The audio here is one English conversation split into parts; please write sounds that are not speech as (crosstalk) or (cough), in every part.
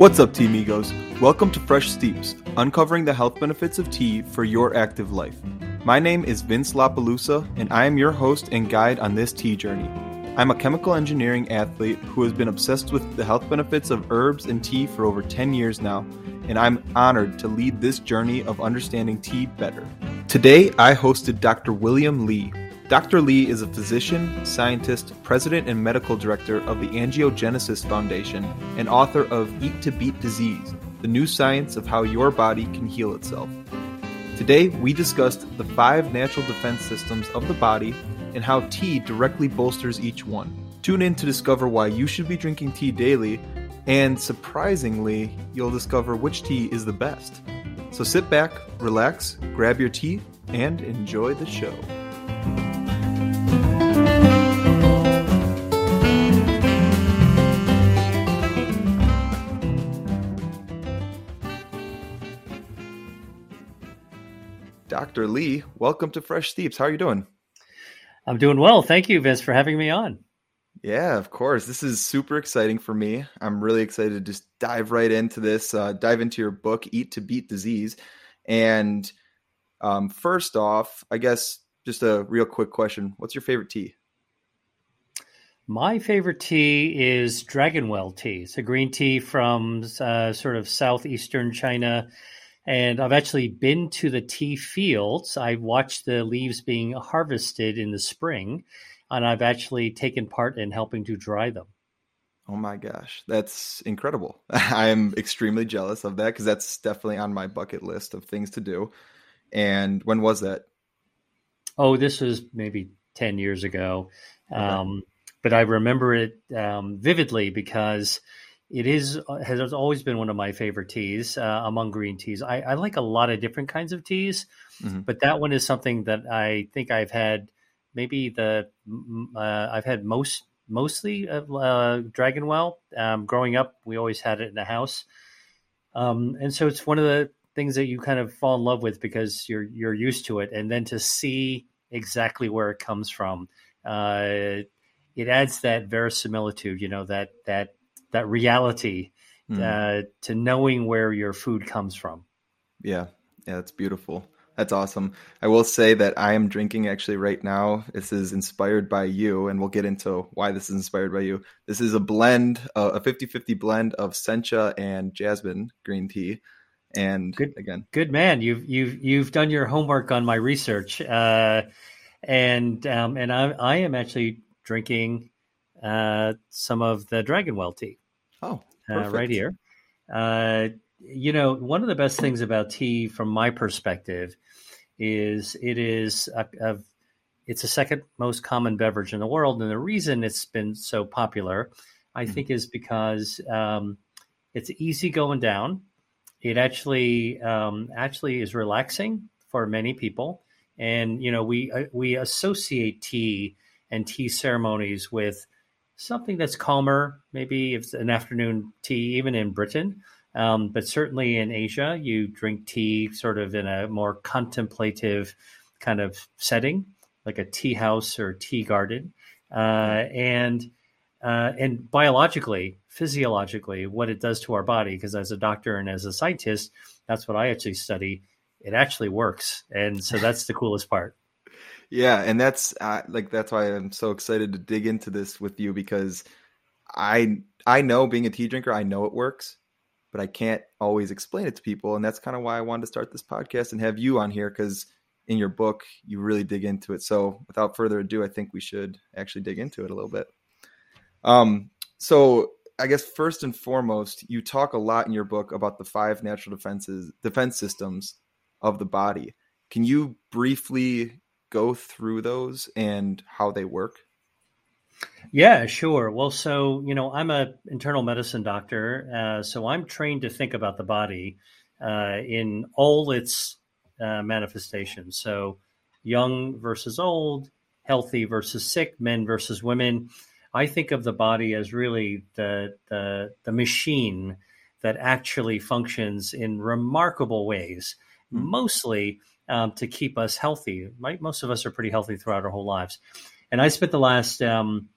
What's up, Tea Migos? Welcome to Fresh Steeps, uncovering the health benefits of tea for your active life. My name is Vince LaPalusa, and I am your host and guide on this tea journey. I'm a chemical engineering athlete who has been obsessed with the health benefits of herbs and tea for over 10 years now, and I'm honored to lead this journey of understanding tea better. Today, I hosted Dr. William Li, Dr. Li is a physician, scientist, president, and medical director of the Angiogenesis Foundation and author of Eat to Beat Disease The New Science of How Your Body Can Heal Itself. Today, we discussed the five natural defense systems of the body and how tea directly bolsters each one. Tune in to discover why you should be drinking tea daily, and surprisingly, you'll discover which tea is the best. So sit back, relax, grab your tea, and enjoy the show. Dr. Li. welcome to Fresh Steeps. How are you doing? I'm doing well. Thank you, Vince, for having me on. Yeah, of course. This is super exciting for me. I'm really excited to just dive right into this, uh, dive into your book, Eat to Beat Disease. And um, first off, I guess just a real quick question What's your favorite tea? My favorite tea is Dragonwell tea. It's a green tea from uh, sort of southeastern China and I've actually been to the tea fields. I've watched the leaves being harvested in the spring, and I've actually taken part in helping to dry them. Oh my gosh, that's incredible. (laughs) I am extremely jealous of that because that's definitely on my bucket list of things to do. And when was that? Oh, this was maybe 10 years ago. Okay. Um, but I remember it um, vividly because it is uh, has always been one of my favorite teas uh, among green teas. I, I, like a lot of different kinds of teas, mm-hmm. but that one is something that I think I've had maybe the uh, I've had most mostly of uh, Dragonwell. Um, growing up, we always had it in the house, um, and so it's one of the things that you kind of fall in love with because you're you're used to it, and then to see exactly where it comes from, uh, it adds that verisimilitude. You know that that that reality mm. uh, to knowing where your food comes from. Yeah, yeah, that's beautiful. That's awesome. I will say that I am drinking actually right now. This is inspired by you, and we'll get into why this is inspired by you. This is a blend, uh, a 50 50 blend of sencha and jasmine green tea. And good, again, good man. You've you've you've done your homework on my research, uh, and um, and I, I am actually drinking uh, some of the Dragonwell tea. Oh, uh, right here. Uh, you know, one of the best things about tea, from my perspective, is it is a, a, it's a second most common beverage in the world, and the reason it's been so popular, I mm-hmm. think, is because um, it's easy going down. It actually um, actually is relaxing for many people, and you know we uh, we associate tea and tea ceremonies with something that's calmer. Maybe it's an afternoon tea, even in Britain. Um, but certainly in Asia, you drink tea sort of in a more contemplative kind of setting, like a tea house or tea garden. Uh, and uh, and biologically, physiologically, what it does to our body, because as a doctor and as a scientist, that's what I actually study. It actually works, and so that's the coolest part. Yeah, and that's uh, like that's why I'm so excited to dig into this with you because I I know being a tea drinker, I know it works, but I can't always explain it to people, and that's kind of why I wanted to start this podcast and have you on here because in your book you really dig into it. So without further ado, I think we should actually dig into it a little bit. Um, so I guess first and foremost, you talk a lot in your book about the five natural defenses defense systems of the body. Can you briefly go through those and how they work? Yeah, sure. Well, so you know, I'm a internal medicine doctor, uh, so I'm trained to think about the body uh, in all its uh, manifestations. So, young versus old, healthy versus sick, men versus women. I think of the body as really the the, the machine that actually functions in remarkable ways, mm-hmm. mostly um, to keep us healthy. Right? Most of us are pretty healthy throughout our whole lives. And I spent the last um,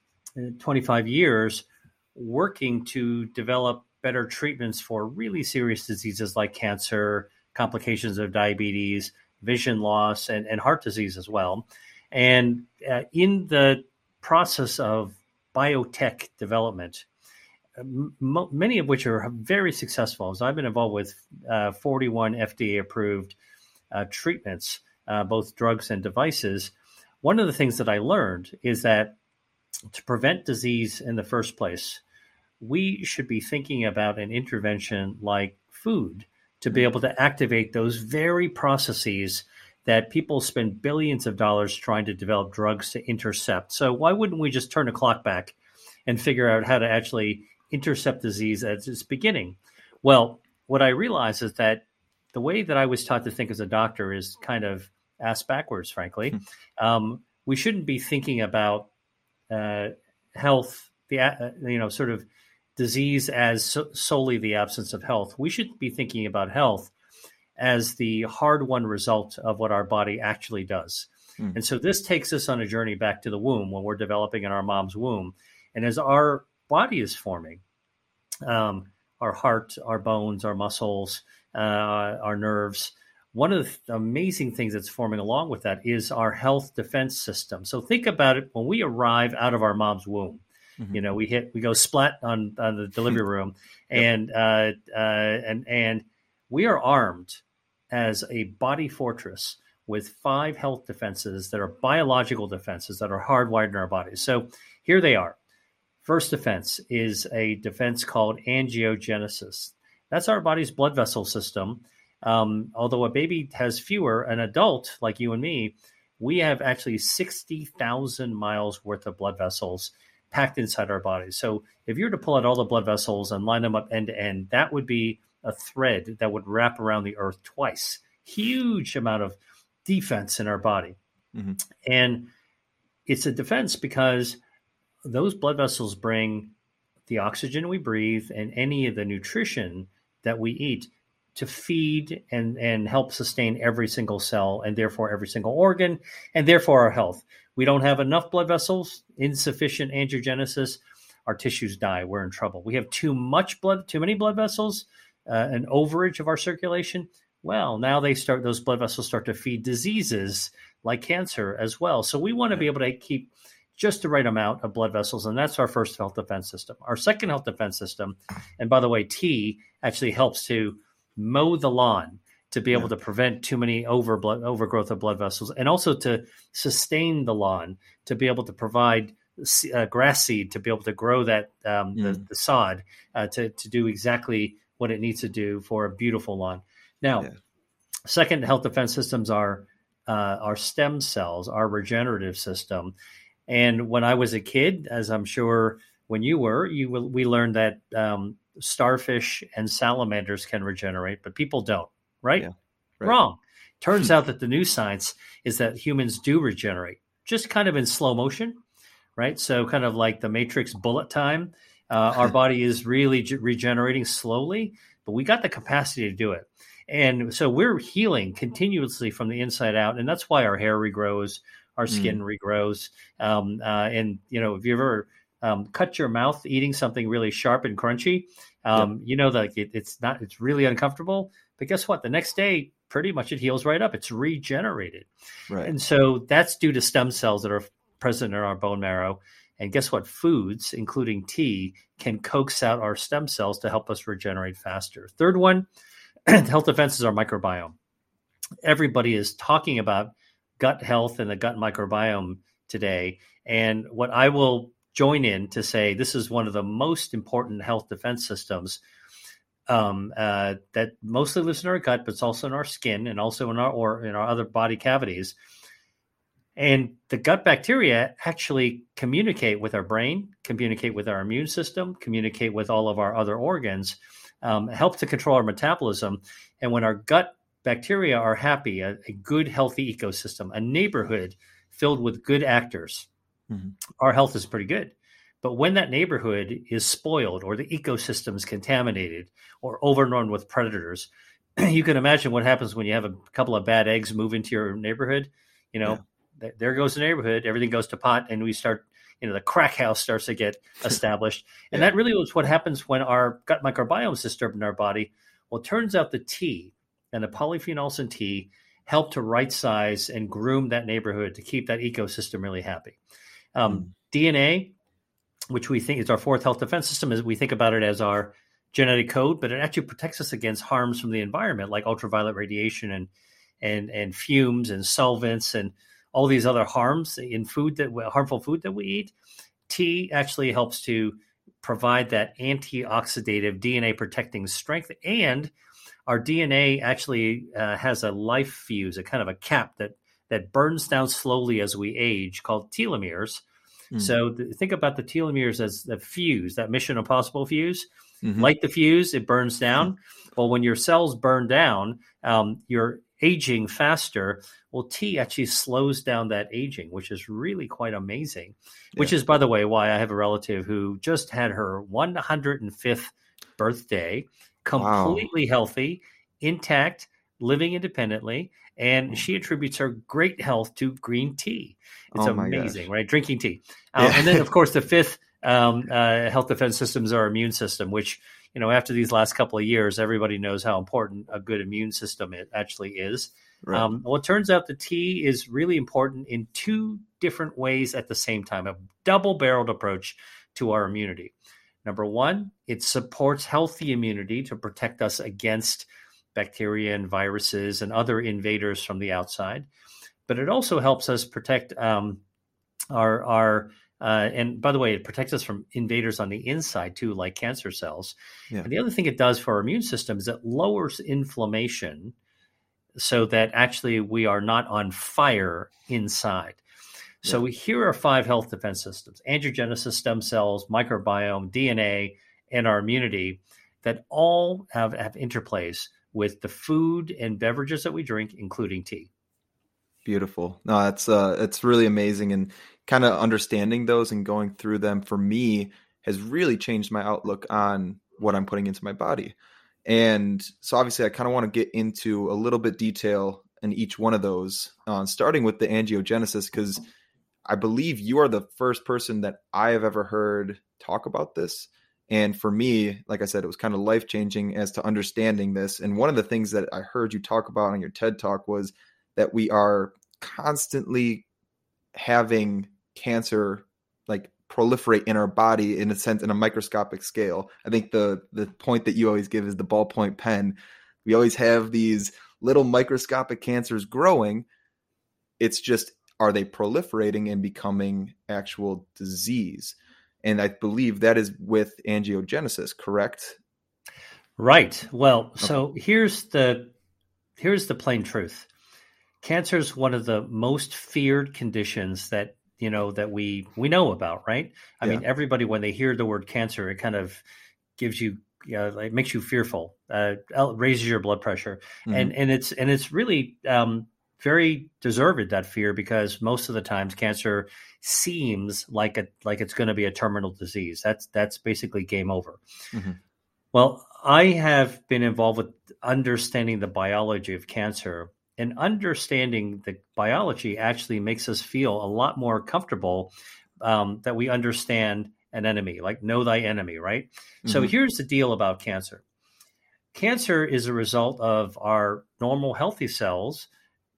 25 years working to develop better treatments for really serious diseases like cancer, complications of diabetes, vision loss, and, and heart disease as well. And uh, in the process of biotech development, m- many of which are very successful. So I've been involved with uh, 41 FDA approved treatments, uh, both drugs and devices. One of the things that I learned is that to prevent disease in the first place, we should be thinking about an intervention like food to be able to activate those very processes that people spend billions of dollars trying to develop drugs to intercept. So why wouldn't we just turn the clock back and figure out how to actually intercept disease at its beginning? Well, what I realize is that the way that I was taught to think as a doctor is kind of ass backwards, frankly. Hmm. Um, we shouldn't be thinking about uh, health, the uh, you know, sort of disease as so- solely the absence of health. We should be thinking about health as the hard won result of what our body actually does. Mm. And so this takes us on a journey back to the womb when we're developing in our mom's womb. And as our body is forming, um, our heart, our bones, our muscles, uh, our nerves, one of the amazing things that's forming along with that is our health defense system. So think about it when we arrive out of our mom's womb. Mm-hmm. You know, we hit, we go splat on, on the delivery (laughs) room, and yep. uh, uh, and and we are armed as a body fortress with five health defenses that are biological defenses that are hardwired in our bodies. So here they are. First defense is a defense called angiogenesis. That's our body's blood vessel system. Um, although a baby has fewer, an adult like you and me, we have actually 60,000 miles worth of blood vessels packed inside our bodies. So if you were to pull out all the blood vessels and line them up end to end, that would be a thread that would wrap around the earth twice. Huge amount of defense in our body. Mm-hmm. And it's a defense because those blood vessels bring the oxygen we breathe and any of the nutrition that we eat to feed and, and help sustain every single cell and therefore every single organ and therefore our health. We don't have enough blood vessels, insufficient angiogenesis, our tissues die. We're in trouble. We have too much blood, too many blood vessels, uh, an overage of our circulation, well, now they start those blood vessels start to feed diseases like cancer as well. So we want to be able to keep just the right amount of blood vessels, and that's our first health defense system. Our second health defense system, and by the way, tea actually helps to mow the lawn to be able to prevent too many over blood, overgrowth of blood vessels, and also to sustain the lawn to be able to provide uh, grass seed to be able to grow that um, mm. the, the, sod uh, to to do exactly what it needs to do for a beautiful lawn. Now, yeah. second health defense systems are uh, our stem cells, our regenerative system. And when I was a kid, as I'm sure when you were, you we learned that um, starfish and salamanders can regenerate, but people don't. Right? Yeah, right. Wrong. Turns out that the new science is that humans do regenerate, just kind of in slow motion, right? So kind of like the Matrix bullet time. Uh, our (laughs) body is really regenerating slowly, but we got the capacity to do it. And so we're healing continuously from the inside out. And that's why our hair regrows, our skin mm. regrows. Um, uh, and, you know, if you ever um, cut your mouth eating something really sharp and crunchy, um, yep. you know that it, it's not, it's really uncomfortable. But guess what? The next day, pretty much it heals right up. It's regenerated. Right. And so that's due to stem cells that are present in our bone marrow. And guess what? Foods, including tea, can coax out our stem cells to help us regenerate faster. Third one, (clears throat) health defense is our microbiome. Everybody is talking about gut health and the gut microbiome today. And what I will join in to say this is one of the most important health defense systems um, uh, that mostly lives in our gut, but it's also in our skin and also in our or in our other body cavities. And the gut bacteria actually communicate with our brain, communicate with our immune system, communicate with all of our other organs, um, help to control our metabolism. And when our gut bacteria are happy, a, a good, healthy ecosystem, a neighborhood filled with good actors, mm-hmm. our health is pretty good. But when that neighborhood is spoiled or the ecosystem is contaminated or overrun with predators, (clears throat) you can imagine what happens when you have a couple of bad eggs move into your neighborhood. You know, yeah there goes the neighborhood. Everything goes to pot, and we start you know the crack house starts to get (laughs) established, and yeah. that really was what happens when our gut microbiome is disturbed in our body. Well, it turns out the tea and the polyphenols in tea help to right size and groom that neighborhood to keep that ecosystem really happy. Um, mm. DNA, which we think is our fourth health defense system, is we think about it as our genetic code, but it actually protects us against harms from the environment, like ultraviolet radiation and and and fumes and solvents and all these other harms in food that harmful food that we eat. Tea actually helps to provide that antioxidative DNA protecting strength, and our DNA actually uh, has a life fuse, a kind of a cap that that burns down slowly as we age, called telomeres. Mm. So th- think about the telomeres as the fuse, that Mission Impossible fuse mm-hmm. light the fuse, it burns down. Well, when your cells burn down, um, you're aging faster. Well, tea actually slows down that aging, which is really quite amazing. Yeah. Which is, by the way, why I have a relative who just had her 105th birthday, completely wow. healthy, intact, living independently and mm. she attributes her great health to green tea. It's oh amazing, gosh. right? Drinking tea, uh, (laughs) yeah. and then of course the fifth um, uh, health defense systems our immune system, which you know after these last couple of years, everybody knows how important a good immune system it actually is. Right. Um, well, it turns out the tea is really important in two different ways at the same time, a double barreled approach to our immunity. Number one, it supports healthy immunity to protect us against bacteria and viruses and other invaders from the outside. But it also helps us protect um, our our uh, and by the way, it protects us from invaders on the inside too, like cancer cells. Yeah. And the other thing it does for our immune system is it lowers inflammation so that actually we are not on fire inside. So yeah. here are five health defense systems angiogenesis, stem cells, microbiome, DNA, and our immunity that all have, have interplays with the food and beverages that we drink, including tea. Beautiful. No, that's uh, it's really amazing, and kind of understanding those and going through them for me has really changed my outlook on what I'm putting into my body. And so, obviously, I kind of want to get into a little bit detail in each one of those, uh, starting with the angiogenesis, because I believe you are the first person that I have ever heard talk about this. And for me, like I said, it was kind of life changing as to understanding this. And one of the things that I heard you talk about on your TED talk was that we are constantly having cancer like proliferate in our body in a sense in a microscopic scale. I think the the point that you always give is the ballpoint pen. We always have these little microscopic cancers growing. It's just are they proliferating and becoming actual disease? And I believe that is with angiogenesis, correct? Right. Well, okay. so here's the here's the plain truth. Cancer is one of the most feared conditions that you know that we we know about, right? I yeah. mean, everybody when they hear the word cancer, it kind of gives you you know, it makes you fearful, uh, raises your blood pressure, mm-hmm. and and it's and it's really um, very deserved that fear because most of the times cancer seems like a like it's going to be a terminal disease. That's that's basically game over. Mm-hmm. Well, I have been involved with understanding the biology of cancer and understanding the biology actually makes us feel a lot more comfortable um, that we understand an enemy, like know thy enemy, right? Mm-hmm. So here's the deal about cancer cancer is a result of our normal healthy cells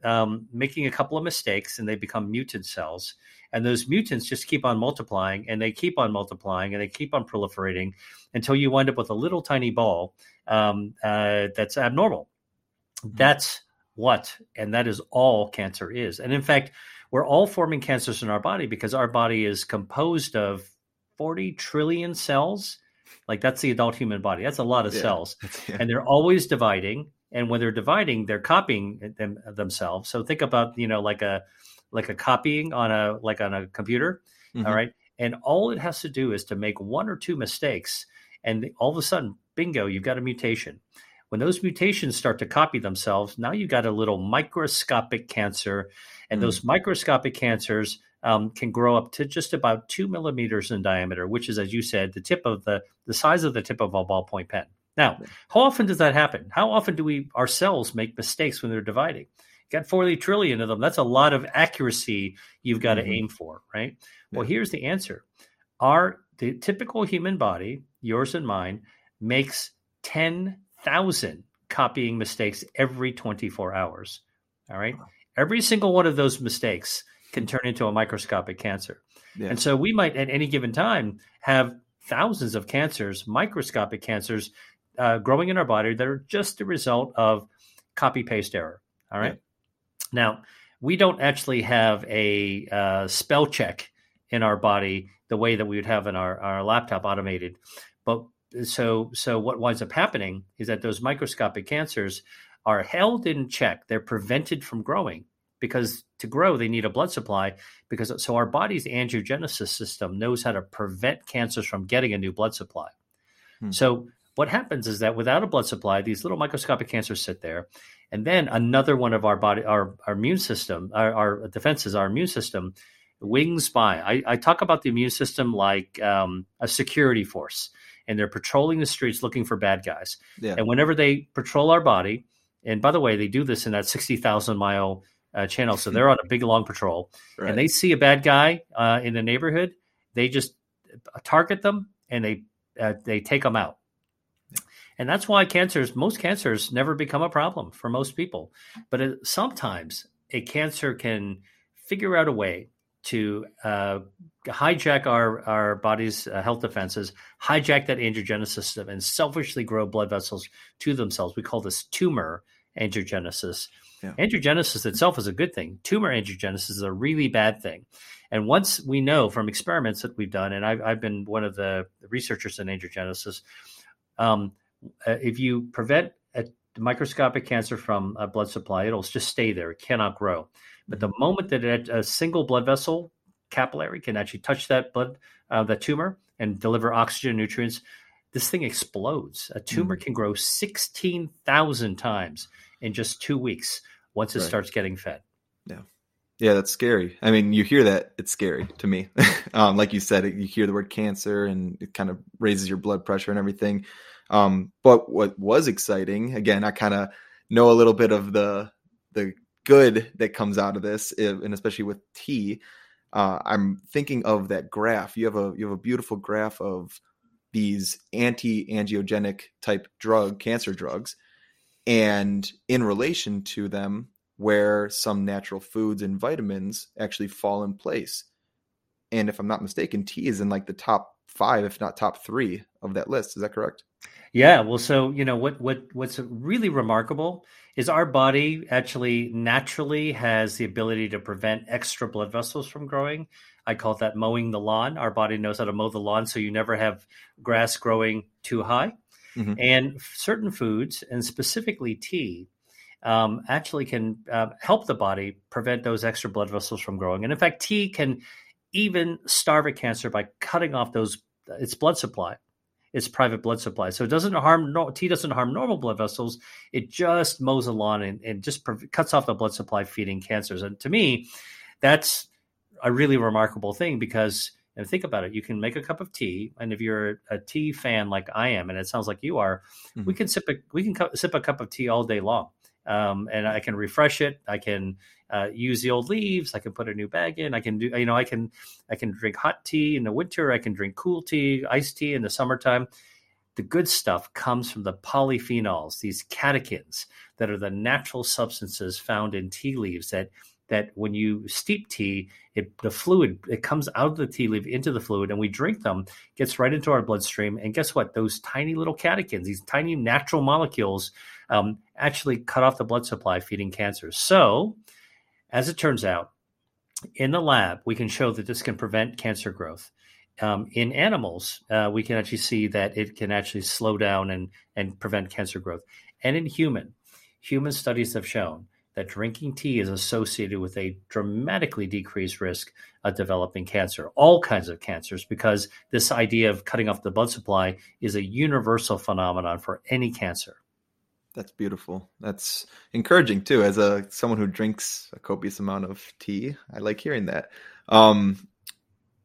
um, making a couple of mistakes and they become mutant cells. And those mutants just keep on multiplying and they keep on multiplying and they keep on proliferating until you wind up with a little tiny ball um, uh, that's abnormal. Mm-hmm. That's what, and that is all cancer is. And in fact, we're all forming cancers in our body because our body is composed of 40 trillion cells. Like that's the adult human body. That's a lot of yeah. cells. (laughs) Yeah. And they're always dividing. And when they're dividing, they're copying them, themselves. So think about, you know, like a like a copying on a like on a computer. Mm-hmm. All right. And all it has to do is to make one or two mistakes. And all of a sudden, bingo, you've got a mutation. When those mutations start to copy themselves, now you've got a little microscopic cancer, and mm. those microscopic cancers um, can grow up to just about two millimeters in diameter, which is, as you said, the tip of the the size of the tip of a ballpoint pen. Now, how often does that happen? How often do we ourselves make mistakes when they're dividing? got 40 trillion of them. That's a lot of accuracy you've got mm-hmm. to aim for, right? Yeah. Well, here's the answer. Our the typical human body, yours and mine, makes 10,000 copying mistakes every 24 hours. All right. Every single one of those mistakes can turn into a microscopic cancer. Yeah. And so we might at any given time have thousands of cancers, microscopic cancers, uh, growing in our body that are just a result of copy paste error. All right. Yeah. Now, we don't actually have a uh, spell check in our body the way that we would have in our, our laptop automated. But so so what winds up happening is that those microscopic cancers are held in check. They're prevented from growing because to grow they need a blood supply because so our body's angiogenesis system knows how to prevent cancers from getting a new blood supply. Hmm. So what happens is that without a blood supply, these little microscopic cancers sit there, and then another one of our body, our, our immune system, our, our defenses, our immune system, wings by. I, I talk about the immune system like um, a security force, and they're patrolling the streets looking for bad guys. Yeah. And whenever they patrol our body, and by the way, they do this in that sixty thousand mile uh, channel, so they're on a big long patrol, right. and they see a bad guy uh, in the neighborhood, they just target them and they uh, they take them out and that's why cancers, most cancers never become a problem for most people. But it, sometimes a cancer can figure out a way to uh, hijack our, our body's uh, health defenses, hijack that angiogenesis system, and selfishly grow blood vessels to themselves. We call this tumor angiogenesis. Yeah. Angiogenesis itself is a good thing. Tumor angiogenesis is a really bad thing. And once we know from experiments that we've done, and I've, I've been one of the researchers in angiogenesis, um, uh, if you prevent a microscopic cancer from a blood supply, it'll just stay there. It cannot grow. But the mm-hmm. moment that it, a single blood vessel capillary can actually touch that blood, uh, the tumor, and deliver oxygen nutrients, this thing explodes. A tumor mm. can grow 16,000 times in just two weeks once it right. starts getting fed. Yeah. Yeah, that's scary. I mean, you hear that, it's scary to me. (laughs) um, like you said, you hear the word cancer and it kind of raises your blood pressure and everything. Um, but what was exciting, again, I kind of know a little bit of the the good that comes out of this, and especially with tea. Uh, I'm thinking of that graph. You have a you have a beautiful graph of these anti-angiogenic type drug cancer drugs, and in relation to them, where some natural foods and vitamins actually fall in place. And if I'm not mistaken, tea is in like the top five, if not top three, of that list. Is that correct? Yeah, well, so you know what what what's really remarkable is our body actually naturally has the ability to prevent extra blood vessels from growing. I call that mowing the lawn. Our body knows how to mow the lawn so you never have grass growing too high. Mm-hmm. And certain foods, and specifically tea, um, actually can uh, help the body prevent those extra blood vessels from growing. And in fact, tea can even starve a cancer by cutting off those its blood supply its private blood supply. So it doesn't harm no, tea doesn't harm normal blood vessels. It just mows the lawn and, and just pre- cuts off the blood supply, feeding cancers. And to me, that's a really remarkable thing because and think about it you can make a cup of tea and if you're a tea fan like i am and it sounds like you are mm-hmm. we can sip a we can cu- sip a cup of tea all day long um, and i can refresh it i can uh, use the old leaves. I can put a new bag in. I can do, you know, I can, I can drink hot tea in the winter. I can drink cool tea, iced tea in the summertime. The good stuff comes from the polyphenols, these catechins that are the natural substances found in tea leaves that that when you steep tea, it the fluid it comes out of the tea leaf into the fluid, and we drink them, gets right into our bloodstream. And guess what? Those tiny little catechins, these tiny natural molecules, um, actually cut off the blood supply, feeding cancer. So as it turns out, in the lab, we can show that this can prevent cancer growth. Um, in animals, uh, we can actually see that it can actually slow down and, and prevent cancer growth. And in human, human studies have shown that drinking tea is associated with a dramatically decreased risk of developing cancer, all kinds of cancers, because this idea of cutting off the blood supply is a universal phenomenon for any cancer. That's beautiful. That's encouraging too. As a someone who drinks a copious amount of tea, I like hearing that. Um,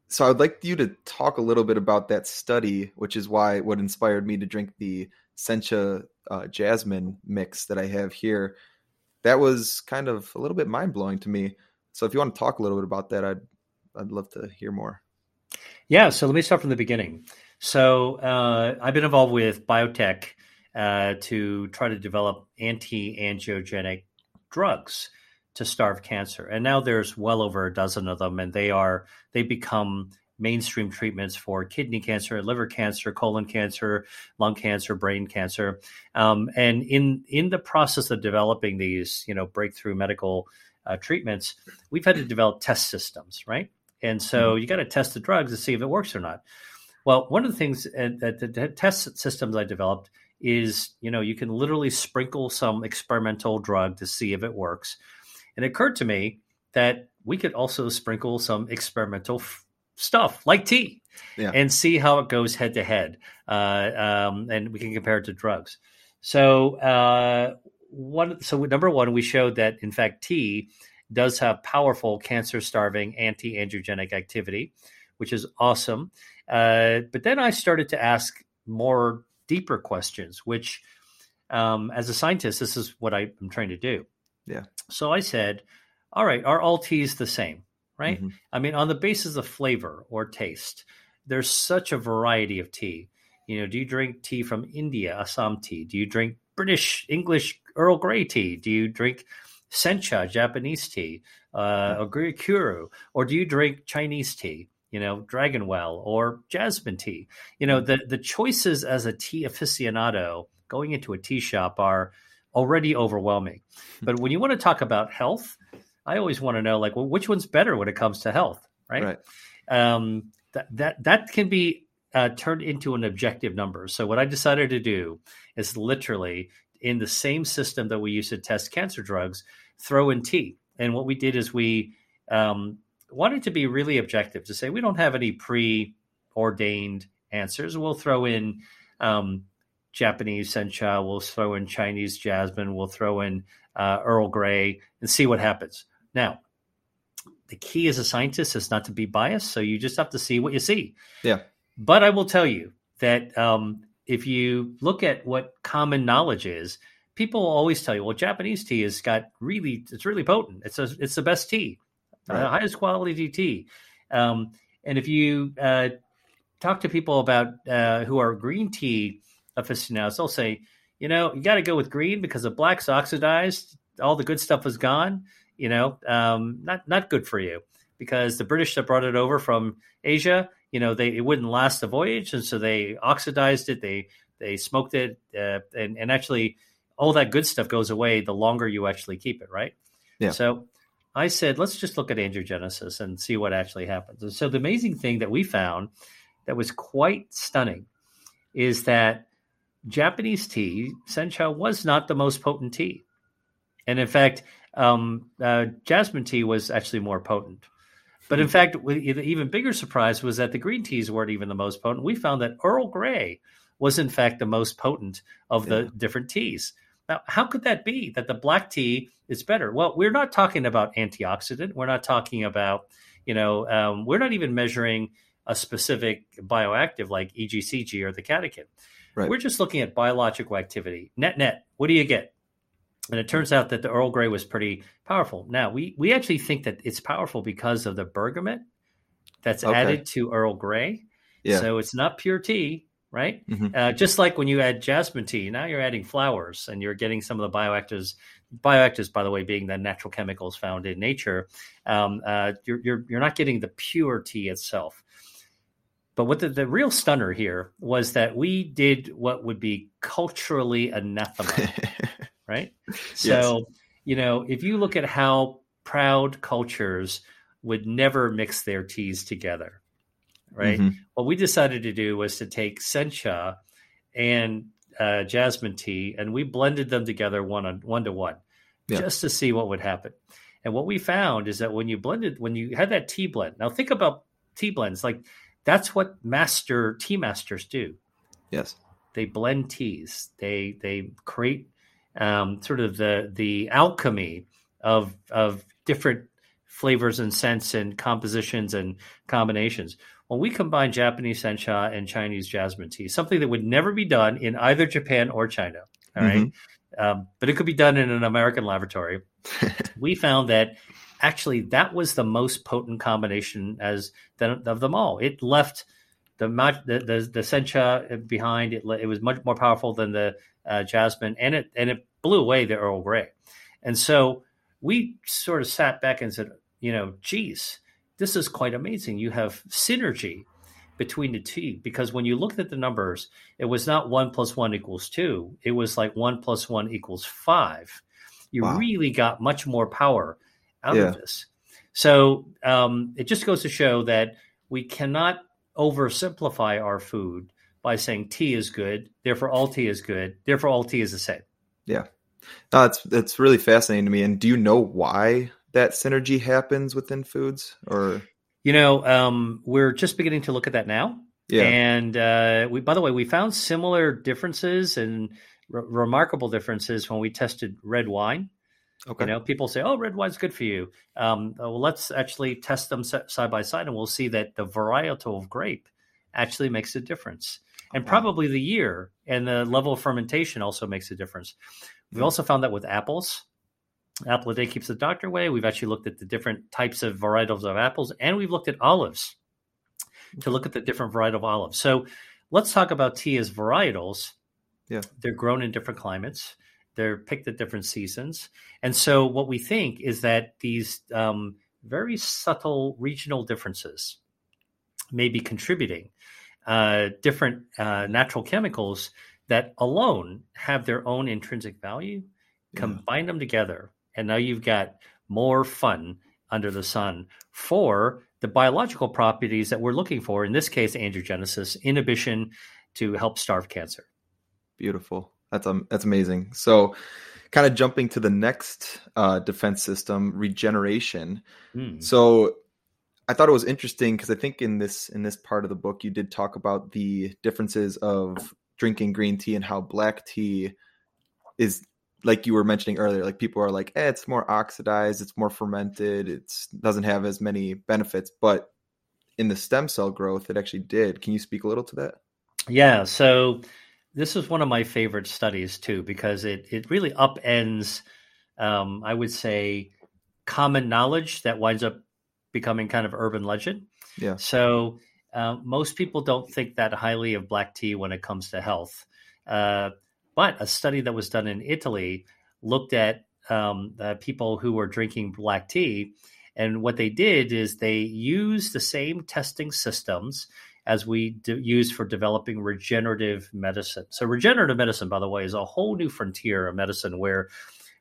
so I'd like you to talk a little bit about that study, which is why what inspired me to drink the sencha uh, jasmine mix that I have here. that was kind of a little bit mind blowing to me. So if you want to talk a little bit about that, I'd I'd love to hear more. Yeah, so let me start from the beginning. So uh, I've been involved with biotech uh, to try to develop anti-angiogenic drugs to starve cancer, and now there's well over a dozen of them, and they are they become mainstream treatments for kidney cancer, liver cancer, colon cancer, lung cancer, brain cancer. Um, and in in the process of developing these, you know, breakthrough medical uh, treatments, we've had to develop test systems, right? And so mm-hmm. you got to test the drugs to see if it works or not. Well, one of the things uh, that the test systems I developed is, you know, you can literally sprinkle some experimental drug to see if it works. And it occurred to me that we could also sprinkle some experimental f- stuff like tea yeah. and see how it goes head to head. Uh, um, and we can compare it to drugs. So, uh, one, so number one, we showed that in fact tea does have powerful cancer starving anti angiogenic activity, which is awesome. Uh, but then I started to ask more deeper questions, which, um, as a scientist, this is what I am trying to do. Yeah. So I said, all right, are all teas the same? right? Mm-hmm. I mean, on the basis of flavor or taste, there's such a variety of tea. You know, do you drink tea from India, Assam tea? Do you drink British English Earl Grey tea? Do you drink sencha, Japanese tea, uh, or kuru? Or do you drink Chinese tea? You know, dragon well or jasmine tea. You know, the the choices as a tea aficionado going into a tea shop are already overwhelming. Hmm. But when you want to talk about health, I always want to know like, well, which one's better when it comes to health, right? Right. Um, that that that can be uh, turned into an objective number. So what I decided to do is literally in the same system that we use to test cancer drugs, throw in tea. And what we did is we um, wanted to be really objective to say we don't have any pre-ordained answers. We'll throw in um, Japanese sencha, we'll throw in Chinese jasmine, we'll throw in uh, Earl Grey, and see what happens. Now, the key as a scientist is not to be biased, so you just have to see what you see. Yeah. But I will tell you that um, if you look at what common knowledge is, people always tell you, "Well, Japanese tea has got really, it's really potent. It's a, it's the best tea, right. the highest quality tea." Um, and if you uh, talk to people about uh, who are green tea aficionados, they'll say, "You know, you got to go with green because the black's oxidized, all the good stuff is gone." you know, um, not not good for you because the British that brought it over from Asia, you know, they it wouldn't last the voyage, and so they oxidized it, they they smoked it, uh, and and actually all that good stuff goes away the longer you actually keep it, right? Yeah. So I said, let's just look at angiogenesis and see what actually happens. And so the amazing thing that we found that was quite stunning is that Japanese tea, sencha, was not the most potent tea. And in fact, um, uh, jasmine tea was actually more potent. But in hmm. fact, the even bigger surprise was that the green teas weren't even the most potent. We found that Earl Grey was, in fact, the most potent of the yeah. different teas. Now, how could that be that the black tea is better? Well, we're not talking about antioxidant. We're not talking about, you know, um, we're not even measuring a specific bioactive like EGCG or the catechin. Right. We're just looking at biological activity. Net net, what do you get? And it turns out that the Earl Grey was pretty powerful. Now, we, we actually think that it's powerful because of the bergamot that's okay. added to Earl Grey. Yeah. So it's not pure tea, right? Mm-hmm. Uh, just like when you add jasmine tea, now you're adding flowers and you're getting some of the bioactives. Bioactives, by the way, being the natural chemicals found in nature. Um, uh, you're, you're, you're not getting the pure tea itself. But what the, the real stunner here was that we did what would be culturally anathema. (laughs) right? So, yes. you know, if you look at how proud cultures would never mix their teas together, right? Mm-hmm. What we decided to do was to take sencha and uh, jasmine tea, and we blended them together one on one to one, yeah. just to see what would happen. And what we found is that when you blended, when you had that tea blend, now think about tea blends, like that's what master tea masters do. Yes, they blend teas. They they create um, sort of the the alchemy of of different flavors and scents and compositions and combinations. When we combine Japanese sencha and Chinese jasmine tea, something that would never be done in either Japan or China. All right? mm-hmm. um, but it could be done in an American laboratory. (laughs) we found that actually that was the most potent combination as the, of them all. It left the the the, the sencha behind. It it was much more powerful than the uh, jasmine, and it and it blew away the Earl Grey. And so we sort of sat back and said, you know, geez, this is quite amazing. You have synergy between the two because when you looked at the numbers, it was not one plus one equals two. It was like one plus one equals five. You wow. really got much more power out yeah. of this. So um, it just goes to show that we cannot oversimplify our food by saying tea is good, therefore all tea is good, therefore all tea is the same. Yeah. No, it's it's really fascinating to me. And do you know why that synergy happens within foods or? You know um, we're just beginning to look at that now. Yeah. And uh, we by the way we found similar differences and r- remarkable differences when we tested red wine. Okay. You know people say oh red wine's good for you. Um, well let's actually test them side by side and we'll see that the varietal of grape actually makes a difference. And probably the year and the level of fermentation also makes a difference. We hmm. also found that with apples Apple a day keeps the doctor away. We've actually looked at the different types of varietals of apples, and we've looked at olives to look at the different varietal of olives. So let's talk about tea as varietals. Yeah, they're grown in different climates. They're picked at different seasons, and so what we think is that these um, very subtle regional differences may be contributing uh, different uh, natural chemicals that alone have their own intrinsic value. Combine them together and now you've got more fun under the sun for the biological properties that we're looking for. In this case, angiogenesis, inhibition to help starve cancer. Beautiful. That's um, that's amazing. So, kind of jumping to the next uh, defense system, regeneration. Mm. So, I thought it was interesting because I think in this in this part of the book you did talk about the differences of drinking green tea and how black tea is like you were mentioning earlier, like people are like, eh, it's more oxidized, it's more fermented, it doesn't have as many benefits. But in the stem cell growth, it actually did. Can you speak a little to that? Yeah. So this is one of my favorite studies too, because it it really upends, um, I would say, common knowledge that winds up becoming kind of urban legend. Yeah. So uh, most people don't think that highly of black tea when it comes to health. Uh, but a study that was done in Italy looked at um, people who were drinking black tea. And what they did is they used the same testing systems as we use for developing regenerative medicine. So, regenerative medicine, by the way, is a whole new frontier of medicine where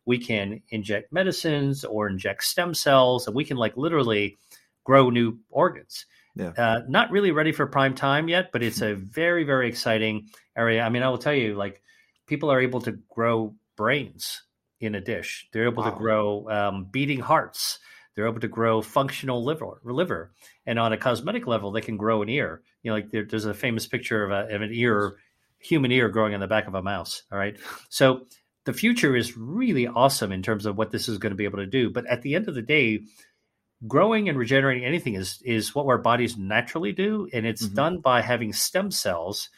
we can inject medicines or inject stem cells, and we can like literally grow new organs. Yeah. Uh, not really ready for prime time yet, but it's a (laughs) very, very exciting area. I mean, I will tell you, like people are able to grow brains in a dish. They're able wow. to grow um, beating hearts. They're able to grow functional liver, liver, and on a cosmetic level, they can grow an ear. You know, like there, there's a famous picture of, a, of an ear, human ear, growing on the back of a mouse. All right, so the future is really awesome in terms of what this is going to be able to do. But at the end of the day, growing and regenerating anything is is what our bodies naturally do, and it's mm-hmm. done by having stem cells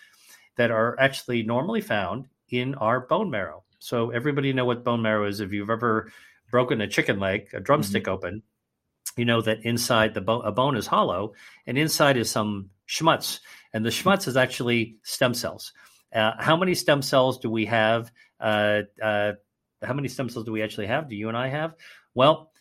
that are actually normally found in our bone marrow. So everybody know what bone marrow is. If you've ever broken a chicken leg, a drumstick mm-hmm. open, you know that inside the bone, a bone is hollow, and inside is some schmutz, and the schmutz is actually stem cells. Uh, how many stem cells do we have? Uh, uh, how many stem cells do we actually have? Do you and I have? Well,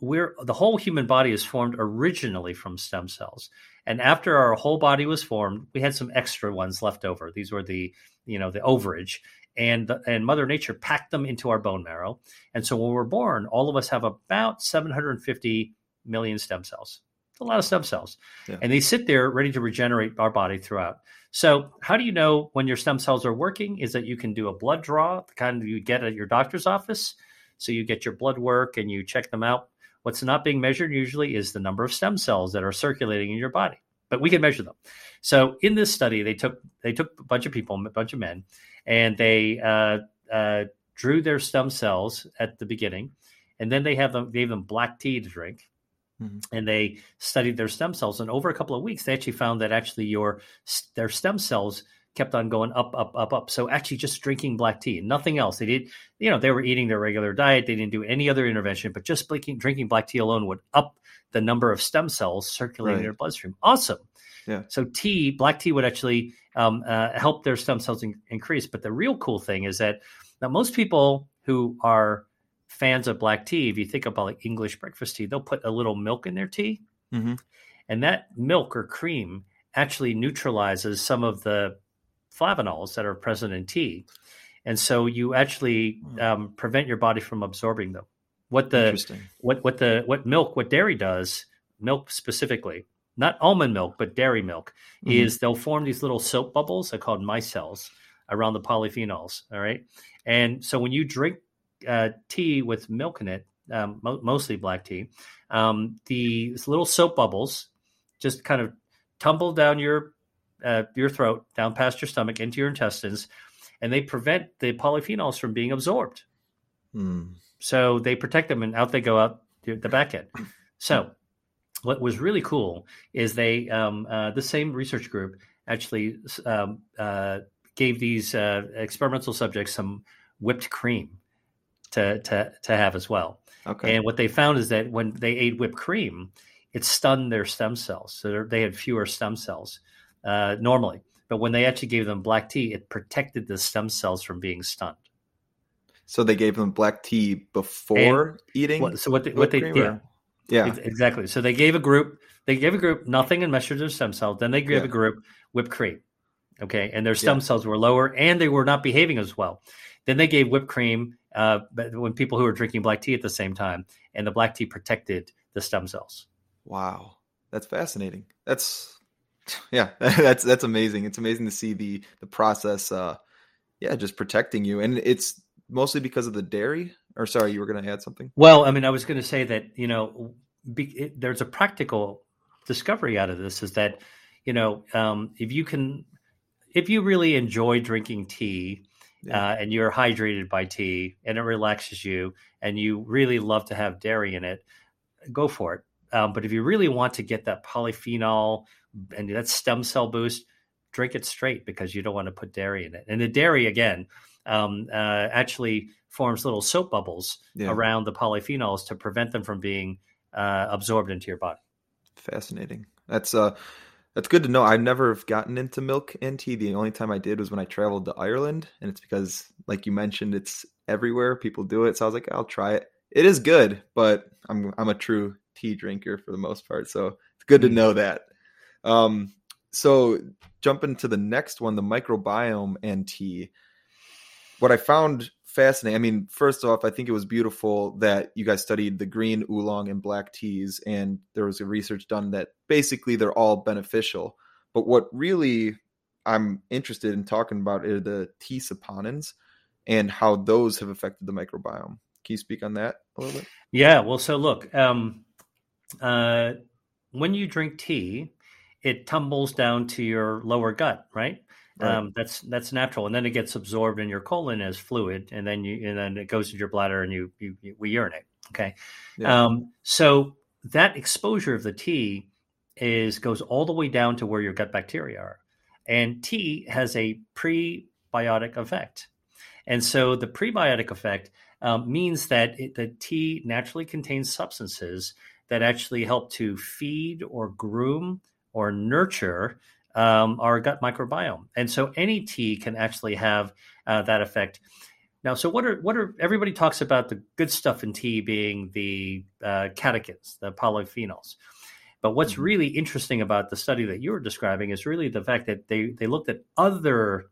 we're the whole human body is formed originally from stem cells, and after our whole body was formed, we had some extra ones left over. These were the you know the overage. And and mother nature packed them into our bone marrow. And so when we're born all of us have about 750 million stem cells. It's a lot of stem cells. Yeah. and they sit there ready to regenerate our body throughout. So how do you know when your stem cells are working is that you can do a blood draw the kind you get at your doctor's office. So you get your blood work and you check them out what's not being measured usually is the number of stem cells that are circulating in your body but we can measure them. So in this study, they took they took a bunch of people, a bunch of men, and they uh, uh, drew their stem cells at the beginning, and then they have them gave them black tea to drink, mm-hmm. and they studied their stem cells. And over a couple of weeks, they actually found that actually your their stem cells kept on going up, up, up, up. So actually, just drinking black tea, nothing else. They did, you know, they were eating their regular diet. They didn't do any other intervention, but just drinking, drinking black tea alone would up the number of stem cells circulating right. in their bloodstream. Awesome. Yeah. So tea, black tea would actually um, uh, help their stem cells in- increase. But the real cool thing is that now most people who are fans of black tea, if you think about like English breakfast tea, they'll put a little milk in their tea, mm-hmm. and that milk or cream actually neutralizes some of the flavonols that are present in tea, and so you actually hmm. um, prevent your body from absorbing them. What the what what the what milk what dairy does milk specifically not almond milk but dairy milk mm-hmm. is they'll form these little soap bubbles they're called micelles around the polyphenols all right and so when you drink uh, tea with milk in it um, mo- mostly black tea um, these little soap bubbles just kind of tumble down your uh, your throat down past your stomach into your intestines and they prevent the polyphenols from being absorbed mm. So they protect them and out they go out the back end. So what was really cool is they, um, uh, the same research group actually um, uh, gave these uh, experimental subjects some whipped cream to, to, to have as well. Okay. And what they found is that when they ate whipped cream, it stunned their stem cells. So they had fewer stem cells uh, normally. But when they actually gave them black tea, it protected the stem cells from being stunned. So they gave them black tea before and, eating. What, so what they, what they yeah, yeah exactly. So they gave a group they gave a group nothing and measured their stem cells. Then they gave yeah. a group whipped cream. Okay, and their stem yeah. cells were lower and they were not behaving as well. Then they gave whipped cream uh, when people who were drinking black tea at the same time, and the black tea protected the stem cells. Wow, that's fascinating. That's yeah, (laughs) that's that's amazing. It's amazing to see the the process. Uh, yeah, just protecting you, and it's mostly because of the dairy? Or sorry, you were going to add something? Well, I mean, I was going to say that you know, be, it, there's a practical discovery out of this is that you know, um, if you can, if you really enjoy drinking tea. Yeah. Uh, and you're hydrated by tea and it relaxes you and you really love to have dairy in it go for it um, but if you really want to get that polyphenol and that stem cell boost drink it straight because you don't want to put dairy in it and the dairy again um, uh, actually forms little soap bubbles yeah. around the polyphenols to prevent them from being uh, absorbed into your body. Fascinating. That's uh, that's good to know. I've never gotten into milk and tea. The only time I did was when I traveled to Ireland, and it's because, like you mentioned, it's everywhere. People do it, so I was like, I'll try it. It is good, but I'm I'm a true tea drinker for the most part, so it's good to know that. Um, so jumping to the next one, the microbiome and tea what I found fascinating, I mean, first off, I think it was beautiful that you guys studied the green oolong and black teas, and there was a research done that basically they're all beneficial. But what really I'm interested in talking about are the tea saponins and how those have affected the microbiome. Can you speak on that a little bit? Yeah. Well, so look, um, uh, when you drink tea, it tumbles down to your lower gut, right? Right. Um, that's that's natural, and then it gets absorbed in your colon as fluid, and then you and then it goes to your bladder, and you you, you we urinate. Okay, yeah. um, so that exposure of the tea is goes all the way down to where your gut bacteria are, and tea has a prebiotic effect, and so the prebiotic effect um, means that it, the tea naturally contains substances that actually help to feed or groom or nurture um, our gut microbiome. And so any tea can actually have uh, that effect. Now, so what are what are everybody talks about the good stuff in tea being the uh, catechins, the polyphenols. But what's mm-hmm. really interesting about the study that you were describing is really the fact that they they looked at other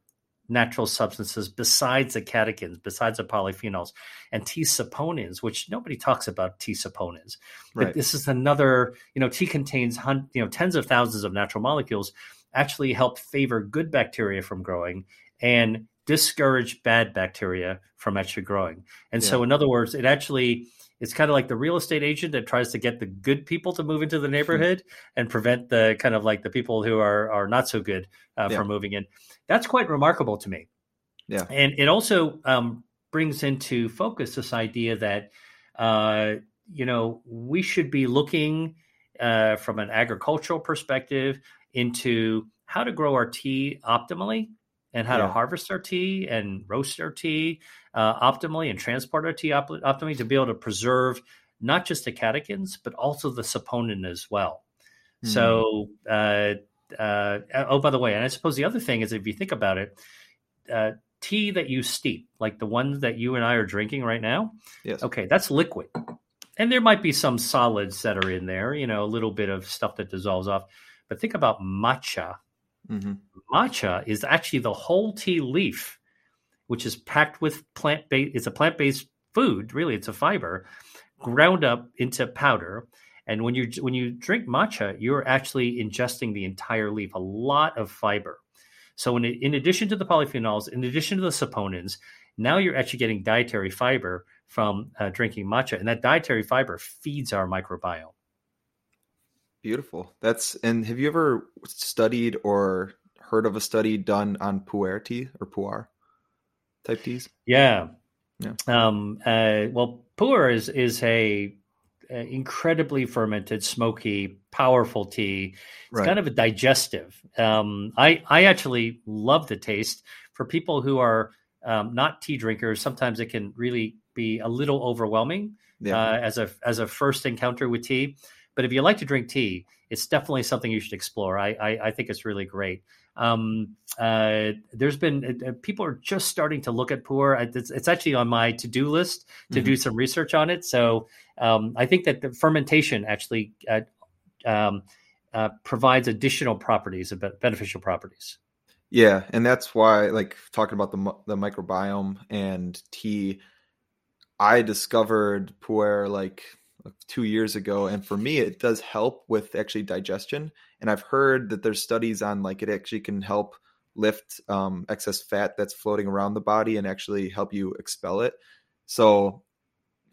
natural substances besides the catechins, besides the polyphenols, and tea saponins, which nobody talks about tea saponins. Right. But this is another, you know, tea contains hun- you know tens of thousands of natural molecules actually help favor good bacteria from growing and discourage bad bacteria from actually growing. And yeah. so, in other words, it actually it's kind of like the real estate agent that tries to get the good people to move into the neighborhood and prevent the kind of like the people who are are not so good uh, yeah. from moving in. That's quite remarkable to me. Yeah, and it also um, brings into focus this idea that uh, you know we should be looking uh, from an agricultural perspective into how to grow our tea optimally and how to harvest our tea and roast our tea uh, optimally and transport our tea op- optimally to be able to preserve not just the catechins but also the saponin as well. Hmm. So, uh, uh, oh, by the way, and I suppose the other thing is if you think about it, uh, tea that you steep, like the ones that you and I are drinking right now, yes. okay, that's liquid. And there might be some solids that are in there, you know, a little bit of stuff that dissolves off. But think about matcha. hmm Matcha is actually the whole tea leaf, which is packed with plant based, it's a plant based food, really, it's a fiber, ground up into powder. And when you when you drink matcha, you're actually ingesting the entire leaf, a lot of fiber. So in, in addition to the polyphenols, in addition to the saponins, now you're actually getting dietary fiber from uh, drinking matcha, and that dietary fiber feeds our microbiome. Beautiful. That's and have you ever studied or heard of a study done on pu'er tea or pu'er type teas? Yeah. Yeah. Um, uh, well, pu'er is is a, a incredibly fermented, smoky, powerful tea. It's kind of a digestive. Um, I I actually love the taste. For people who are um, not tea drinkers, sometimes it can really be a little overwhelming yeah. uh, as a as a first encounter with tea. But if you like to drink tea, it's definitely something you should explore. I I, I think it's really great. Um, uh, there's been uh, people are just starting to look at pu'er. It's, it's actually on my to do list to Mhm. do some research on it. So um, I think that the fermentation actually uh, um, uh, provides additional properties, beneficial properties. Yeah, and that's why, like talking about the the microbiome and tea, I discovered pu'er like two years ago, and for me, it does help with actually digestion. And I've heard that there's studies on like it actually can help lift um, excess fat that's floating around the body and actually help you expel it. So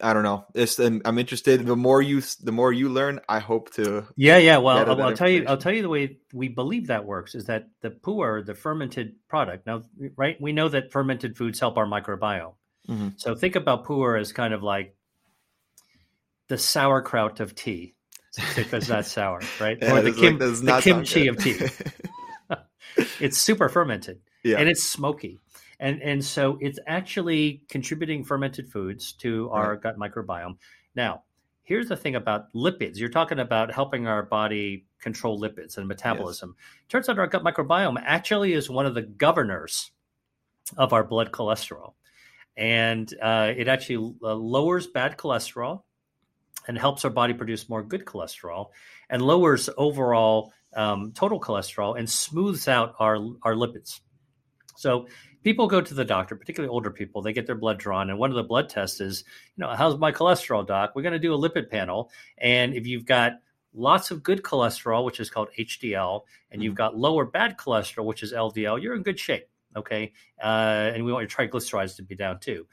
I don't know. It's, I'm, interested. The more you the more you learn, I hope to. Yeah, yeah. Well, I'll, I'll tell you. I'll tell you the way we believe that works is that the pu'er, the fermented product. Now, right? We know that fermented foods help our microbiome. Mhm. So think about pu'er as kind of like the sauerkraut of tea, because that's sour, right? (laughs) Yeah, or the, it's like, the kimchi of tea. (laughs) (laughs) it's super fermented yeah. and it's smoky. And and so it's actually contributing fermented foods to our gut microbiome. Now, here's the thing about lipids. You're talking about helping our body control lipids and metabolism. Turns out our gut microbiome actually is one of the governors of our blood cholesterol. And uh, it actually uh, lowers bad cholesterol and helps our body produce more good cholesterol and lowers overall um, total cholesterol and smooths out our, our lipids. So people go to the doctor, particularly older people, they get their blood drawn. And one of the blood tests is, you know, how's my cholesterol, doc? We're going to do a lipid panel. And if you've got lots of good cholesterol, which is called HDL, and you've got lower bad cholesterol, which is LDL, you're in good shape. Okay. Uh, and we want your triglycerides to be down too.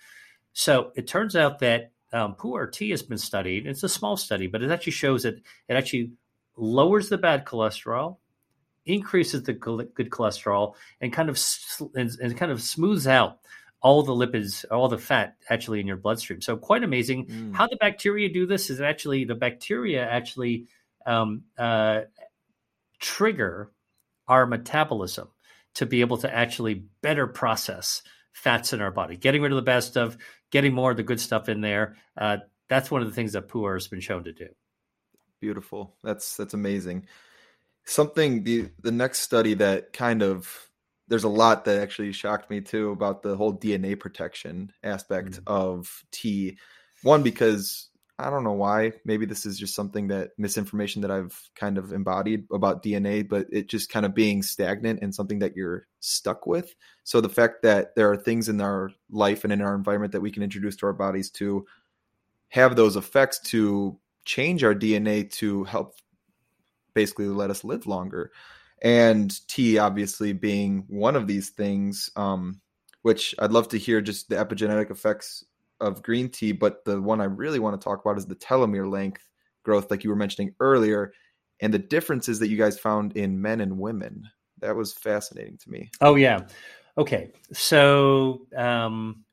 So it turns out that um, pu'er tea has been studied. It's a small study, but it actually shows that it actually lowers the bad cholesterol, increases the good cholesterol, and kind of and, and kind of smooths out all the lipids, all the fat actually in your bloodstream. So quite amazing. Mm. How the bacteria do this is actually the bacteria actually um, uh, trigger our metabolism to be able to actually better process fats in our body, getting rid of the bad stuff, getting more of the good stuff in there. Uh, that's one of the things that pu'er has been shown to do. Beautiful. That's that's amazing. Something the the next study that kind of there's a lot that actually shocked me too about the whole DNA protection aspect Mhm. of tea. One because I don't know why. Maybe this is just something that misinformation that I've kind of embodied about DNA, but it just kind of being stagnant and something that you're stuck with. So the fact that there are things in our life and in our environment that we can introduce to our bodies to have those effects to change our DNA to help basically let us live longer. And tea, obviously, being one of these things, um, which I'd love to hear just the epigenetic effects of green tea. But the one I really want to talk about is the telomere length growth, like you were mentioning earlier, and the differences that you guys found in men and women. That was fascinating to me. Oh yeah. Okay. So um,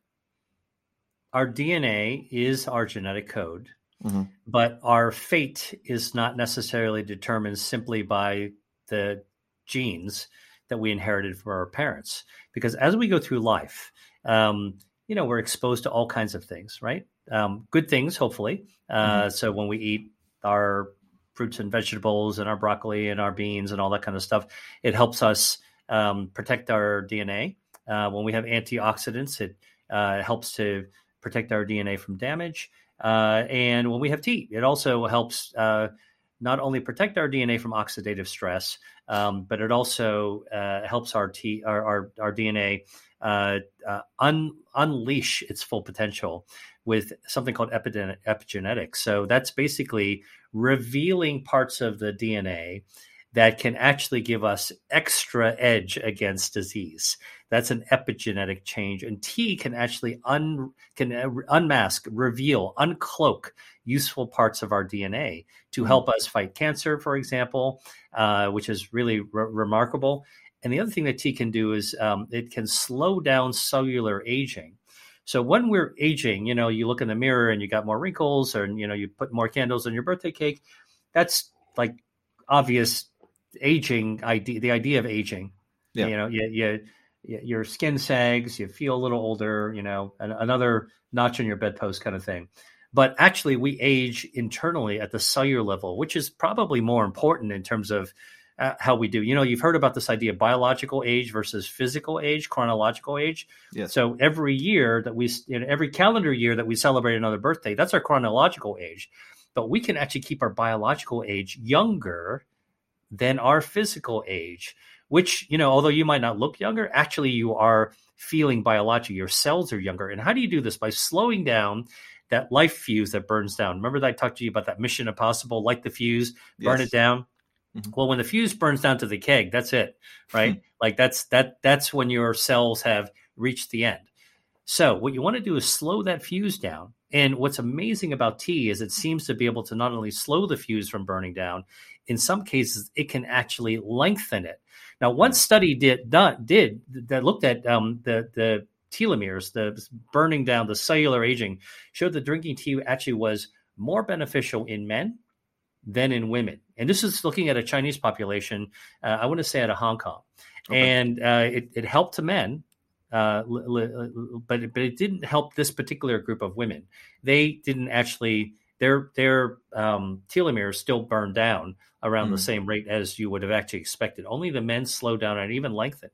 our DNA is our genetic code, Mhm. but our fate is not necessarily determined simply by the genes. that we inherited from our parents. Because as we go through life, um, you know, we're exposed to all kinds of things, right? Um, good things, hopefully. Uh, mm-hmm. So when we eat our fruits and vegetables and our broccoli and our beans and all that kind of stuff, it helps us um, protect our DNA. Uh, when we have antioxidants, it uh, helps to protect our DNA from damage. Uh, and when we have tea, it also helps uh, not only protect our DNA from oxidative stress, um, but it also uh, helps our, T, our, our, our DNA uh, uh, un, unleash its full potential with something called epigenetics. So that's basically revealing parts of the DNA that can actually give us extra edge against disease. That's an epigenetic change, and tea can actually un, can uh, unmask, reveal, uncloak useful parts of our DNA to mm-hmm. help us fight cancer, for example, uh, which is really re- remarkable. And the other thing that tea can do is um, it can slow down cellular aging. So when we're aging, you know, you look in the mirror and you got more wrinkles, or you know, you put more candles on your birthday cake. That's like obvious aging idea. The idea of aging. Yeah. You know, you, you your skin sags, you feel a little older, you know, another notch on your bedpost kind of thing. But actually, we age internally at the cellular level, which is probably more important in terms of uh, how we do. You know, you've heard about this idea of biological age versus physical age, chronological age. Yes. So every year that we, you know, every calendar year that we celebrate another birthday, that's our chronological age. But we can actually keep our biological age younger than our physical age which, you know, although you might not look younger, actually you are feeling biologically. Your cells are younger. And how do you do this? By slowing down that life fuse that burns down. Remember that I talked to you about that mission impossible, light the fuse, burn yes. it down. Mm-hmm. Well, when the fuse burns down to the keg, that's it, right? (laughs) like that's that that's when your cells have reached the end. So what you want to do is slow that fuse down. And what's amazing about tea is it seems to be able to not only slow the fuse from burning down, in some cases it can actually lengthen it. Now, one study did did that looked at um, the the telomeres, the burning down, the cellular aging, showed that drinking tea actually was more beneficial in men than in women. And this is looking at a Chinese population. Uh, I want to say out of Hong Kong, okay. and uh, it, it helped to men. Uh, but but it didn't help this particular group of women. They didn't actually their their um, telomeres still burn down around mm. the same rate as you would have actually expected. Only the men slow down and even lengthen.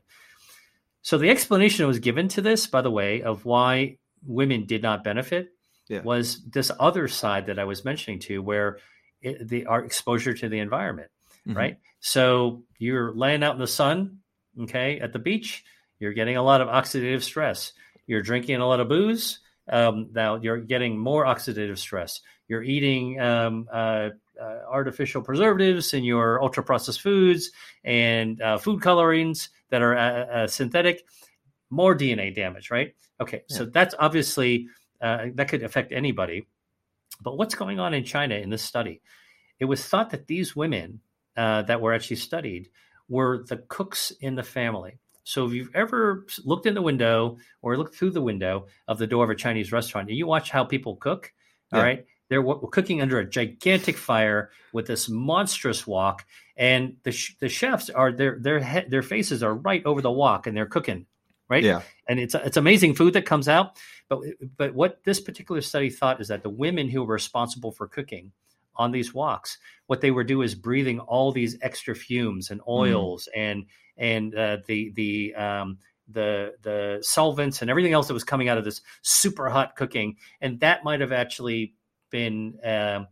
So the explanation that was given to this, by the way, of why women did not benefit yeah. was this other side that I was mentioning to, where it, the our exposure to the environment, mm-hmm. right? So you're laying out in the sun, okay, at the beach, you're getting a lot of oxidative stress. You're drinking a lot of booze. Um, now you're getting more oxidative stress you're eating um, uh, uh, artificial preservatives in your ultra processed foods and uh, food colorings that are uh, uh, synthetic, more DNA damage, right? Okay, yeah. so that's obviously uh, that could affect anybody. But what's going on in China in this study? It was thought that these women that were actually studied were the cooks in the family. So if you've ever looked in the window or looked through the window of the door of a Chinese restaurant and you watch how people cook, yeah. all right, they're cooking under a gigantic fire with this monstrous wok, and the sh- the chefs are their their he- their faces are right over the wok, and they're cooking, right? Yeah, and it's it's amazing food that comes out. But but what this particular study thought is that the women who were responsible for cooking on these woks, what they were doing is breathing all these extra fumes and mm. oils mm. and and uh, the the um, the the solvents and everything else that was coming out of this super hot cooking, and that might have actually been uh,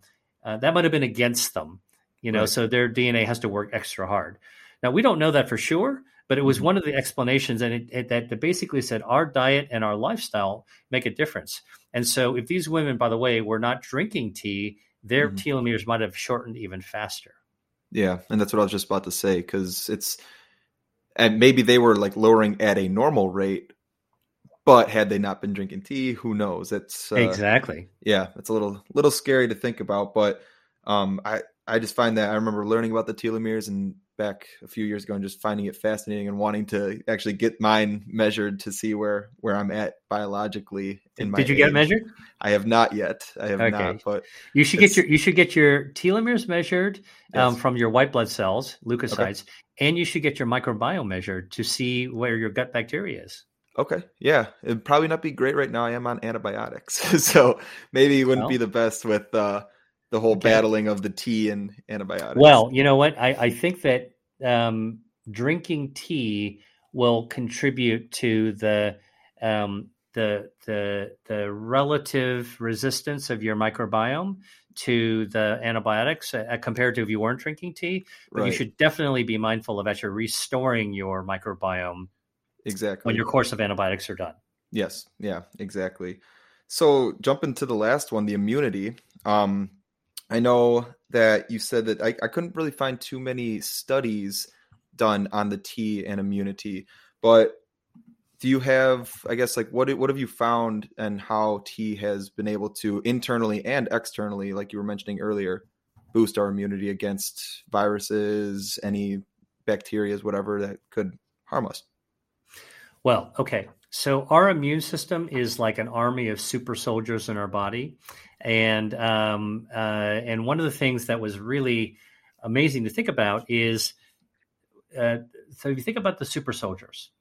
uh, that might have been against them, you know. Right. So their DNA has to work extra hard. Now we don't know that for sure, but it was mm-hmm. one of the explanations, and it, it, that basically said our diet and our lifestyle make a difference. And so if these women, by the way, were not drinking tea, their mm-hmm. telomeres might have shortened even faster. Yeah, and that's what I was just about to say because it's and maybe they were like lowering at a normal rate but had they not been drinking tea, who knows? It's uh, exactly yeah. It's a little little scary to think about, but um, I I just find that I remember learning about the telomeres and back a few years ago and just finding it fascinating and wanting to actually get mine measured to see where where I'm at biologically in my Did you age. get measured? I have not yet. I have Okay. not, but You should get your you should get your telomeres measured um, from your white blood cells, leukocytes, and you should get your microbiome measured to see where your gut bacteria is. Okay. Yeah. It'd probably not be great right now. I am on antibiotics. (laughs) so maybe it wouldn't Well. be the best with uh the whole Okay. battling of the tea and antibiotics. Well, you know what? I, I think that um, drinking tea will contribute to the um, the the the relative resistance of your microbiome to the antibiotics uh, compared to if you weren't drinking tea. But you should definitely be mindful of actually restoring your microbiome exactly. when your course of antibiotics are done. Yes, yeah, exactly. So jumping to the last one, the immunity. Um, I know that you said that I, I couldn't really find too many studies done on the tea and immunity, but do you have, I guess, like what what have you found and how tea has been able to internally and externally, like you were mentioning earlier, boost our immunity against viruses, any bacterias, whatever that could harm us? Well, okay. So our immune system is like an army of super soldiers in our body, and um, uh, and one of the things that was really amazing to think about is, uh, so if you think about the super soldiers,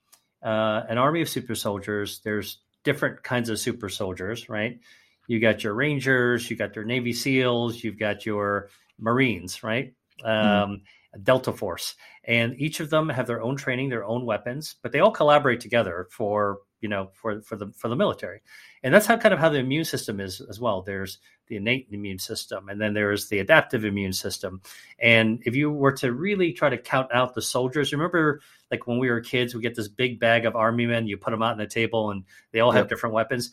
uh, an army of super soldiers, there's different kinds of super soldiers, right? You got your Rangers, you got your Navy SEALs, you've got your Marines, right? Um, Delta Force, and each of them have their own training, their own weapons, but they all collaborate together for you know for for the for the military, and that's how kind of how the immune system is as well. There's the innate immune system, and then there's the adaptive immune system. And if you were to really try to count out the soldiers, remember like when we were kids, we get this big bag of army men, you put them out on the table, and they all have Yep. different weapons.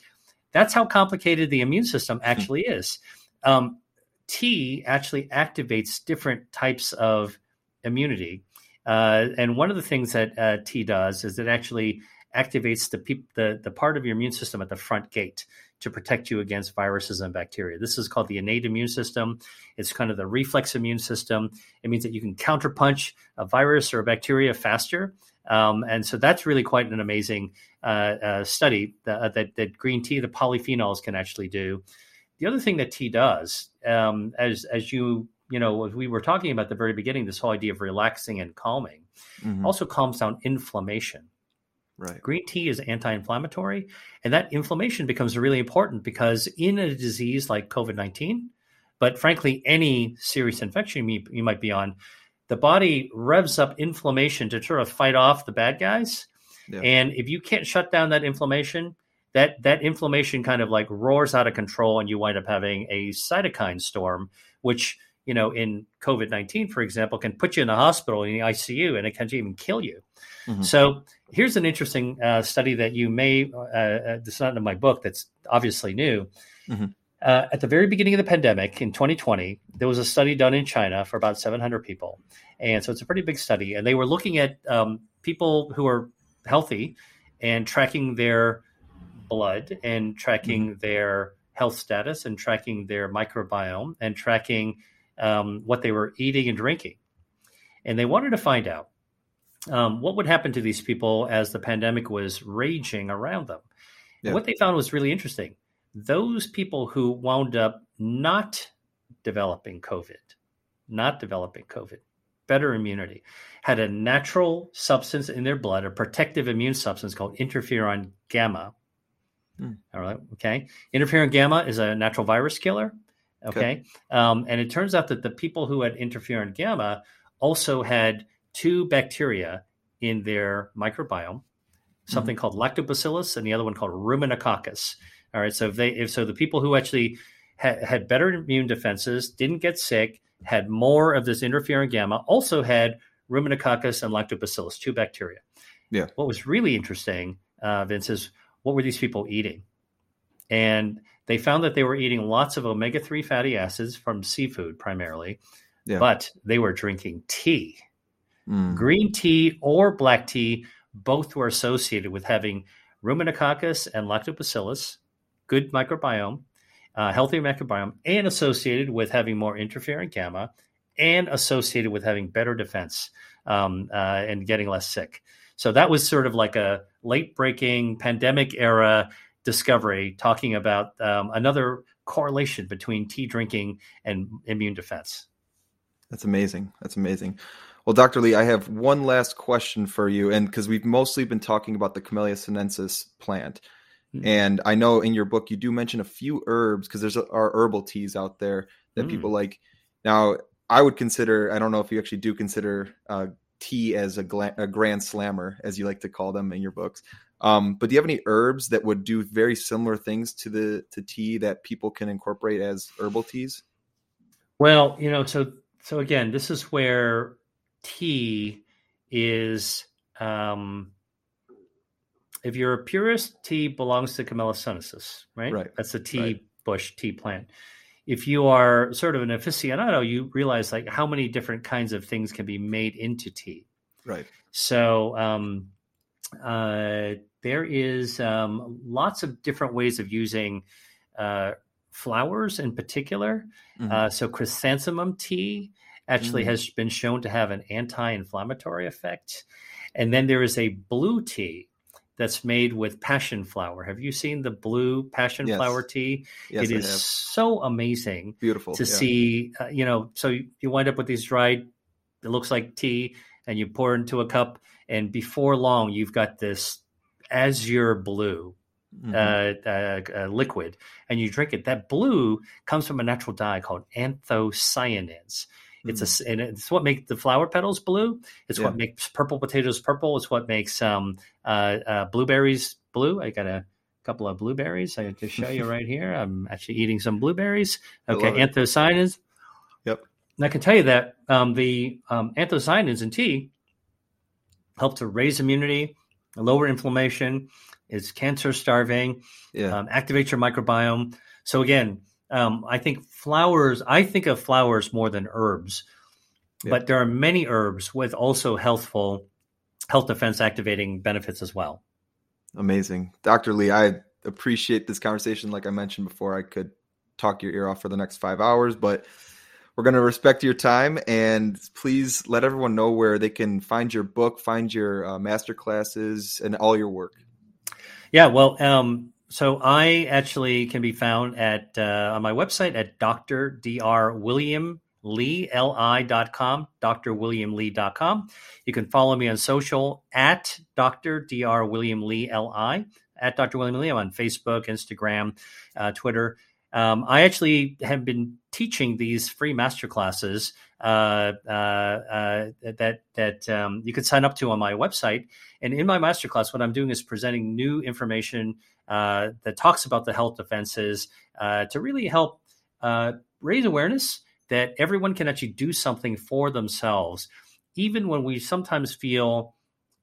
That's how complicated the immune system actually is. Um, tea actually activates different types of immunity. Uh, and one of the things that uh, tea does is it actually activates the, peop- the the part of your immune system at the front gate to protect you against viruses and bacteria. This is called the innate immune system. It's kind of the reflex immune system. It means that you can counterpunch a virus or a bacteria faster. Um, and so that's really quite an amazing uh, uh, study that, that, that green tea, the polyphenols, can actually do. The other thing that tea does, um, as as you you know, as we were talking about at the very beginning, this whole idea of relaxing and calming, Mhm. also calms down inflammation. Right. Green tea is anti-inflammatory, and that inflammation becomes really important because in a disease like COVID nineteen, but frankly any serious infection you, you might be on, the body revs up inflammation to sort of fight off the bad guys. Yeah. And if you can't shut down that inflammation, that that inflammation kind of like roars out of control, and you wind up having a cytokine storm, which you know in COVID nineteen, for example, can put you in the hospital in the ICU, and it can even kill you. Mhm. So here's an interesting uh, study that you may uh, uh, this is not in my book. That's obviously new. Mhm. Uh, at the very beginning of the pandemic in 2020, there was a study done in China for about 700 people, and so it's a pretty big study. And they were looking at um, people who are healthy and tracking their blood and tracking their health status and tracking their microbiome and tracking um, what they were eating and drinking. And they wanted to find out um, what would happen to these people as the pandemic was raging around them. Yeah. And what they found was really interesting. Those people who wound up not developing COVID, not developing COVID, better immunity, had a natural substance in their blood, a protective immune substance called interferon gamma. Hmm. All right. Okay. Interferon gamma is a natural virus killer. Okay. Okay. Um, and it turns out that the people who had interferon gamma also had two bacteria in their microbiome, something called lactobacillus and the other one called ruminococcus. All right. So if they, if so, the people who actually had, had better immune defenses, didn't get sick, had more of this interferon gamma, also had ruminococcus and lactobacillus, two bacteria. Yeah. What was really interesting, uh, Vince, is what were these people eating? And they found that they were eating lots of omega 3 fatty acids from seafood primarily, Yeah. but they were drinking tea. Mm. Green tea or black tea both were associated with having ruminococcus and lactobacillus, good microbiome, uh, healthy microbiome, and associated with having more interferon gamma and associated with having better defense um, uh, and getting less sick. So that was sort of like a late breaking pandemic era discovery talking about um, another correlation between tea drinking and immune defense. That's amazing. That's amazing. Well, Dr. Li, I have one last question for you, and because we've mostly been talking about the Camellia sinensis plant, mm-hmm. and I know in your book you do mention a few herbs because there's are herbal teas out there that mm-hmm. people like. Now, I would consider. I don't know if you actually do consider uh, tea as a, gla- a, grand slammer, as you like to call them in your books. Um, but do you have any herbs that would do very similar things to the to tea that people can incorporate as herbal teas? Well, you know, so so again, this is where tea is um, if you're a purist, tea belongs to Camellia sinensis, right? Right. That's a tea right. bush tea plant. If you are sort of an aficionado, you realize like how many different kinds of things can be made into tea. Right. So um, uh, there is um, lots of different ways of using uh, flowers in particular. Mm-hmm. Uh, so chrysanthemum tea actually mm. has been shown to have an anti-inflammatory effect. And then there is a blue tea that's made with passion flower. Have you seen the blue passion yes. flower tea? Yes, it is so amazing. Beautiful to yeah. see. Uh, you know, so you, you wind up with these dried. It looks like tea, and you pour into a cup, and before long, you've got this azure blue Mm-hmm. Uh, uh, uh, liquid and you drink it. That blue comes from a natural dye called anthocyanins. It's mm. a and it's what makes the flower petals blue. It's yeah. what makes purple potatoes purple. It's what makes um, uh, uh, blueberries blue. I got a couple of blueberries. I to show you (laughs) right here. I'm actually eating some blueberries. Okay, anthocyanins. And I can tell you that um, the um, anthocyanins in tea help to raise immunity, lower inflammation. is cancer starving. Yeah. Um, activate your microbiome. So again, um, I think flowers, I think of flowers more than herbs, yeah. but there are many herbs with also healthful, health defense activating benefits as well. Amazing. Dr. Li, I appreciate this conversation. Like I mentioned before, I could talk your ear off for the next five hours, but we're going to respect your time and please let everyone know where they can find your book, find your uh, master classes, and all your work. Yeah, well, um, so I actually can be found at uh, on my website at Dr. Dr. William Li, L-I.com, drwilliamli.com. You can follow me on social at Dr. Dr. William Li, L-I, at Dr. William Li. I'm on Facebook, Instagram, uh, Twitter. Um, I actually have been teaching these free master classes uh, uh, uh, that that um, you can sign up to on my website. And in my masterclass, what I'm doing is presenting new information uh, that talks about the health defenses uh, to really help uh, raise awareness that everyone can actually do something for themselves, even when we sometimes feel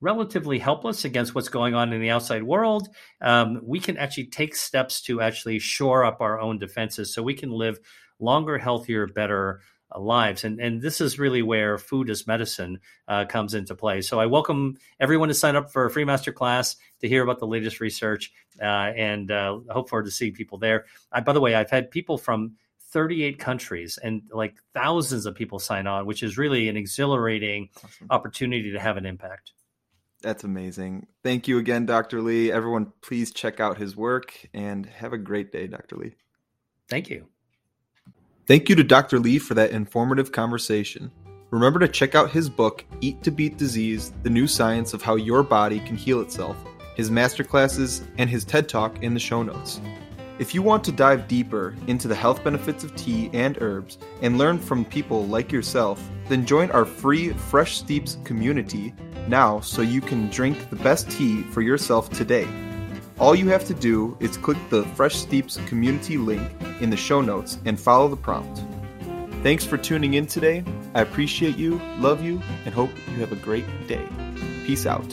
relatively helpless against what's going on in the outside world. Um, we can actually take steps to actually shore up our own defenses so we can live longer, healthier, better uh, lives. And, and this is really where food as medicine uh, comes into play. So I welcome everyone to sign up for a free master class to hear about the latest research uh, and uh, hope forward to seeing people there. I, by the way, I've had people from 38 countries and like thousands of people sign on, which is really an exhilarating awesome. opportunity to have an impact. That's amazing. Thank you again, Dr. Li. Everyone, please check out his work and have a great day, Dr. Li. Thank you. Thank you to Dr. Li for that informative conversation. Remember to check out his book, Eat to Beat Disease The New Science of How Your Body Can Heal Itself, his masterclasses, and his TED Talk in the show notes. If you want to dive deeper into the health benefits of tea and herbs and learn from people like yourself, then join our free Fresh Steeps community now so you can drink the best tea for yourself today. All you have to do is click the Fresh Steeps community link in the show notes and follow the prompt. Thanks for tuning in today. I appreciate you, love you, and hope you have a great day. Peace out.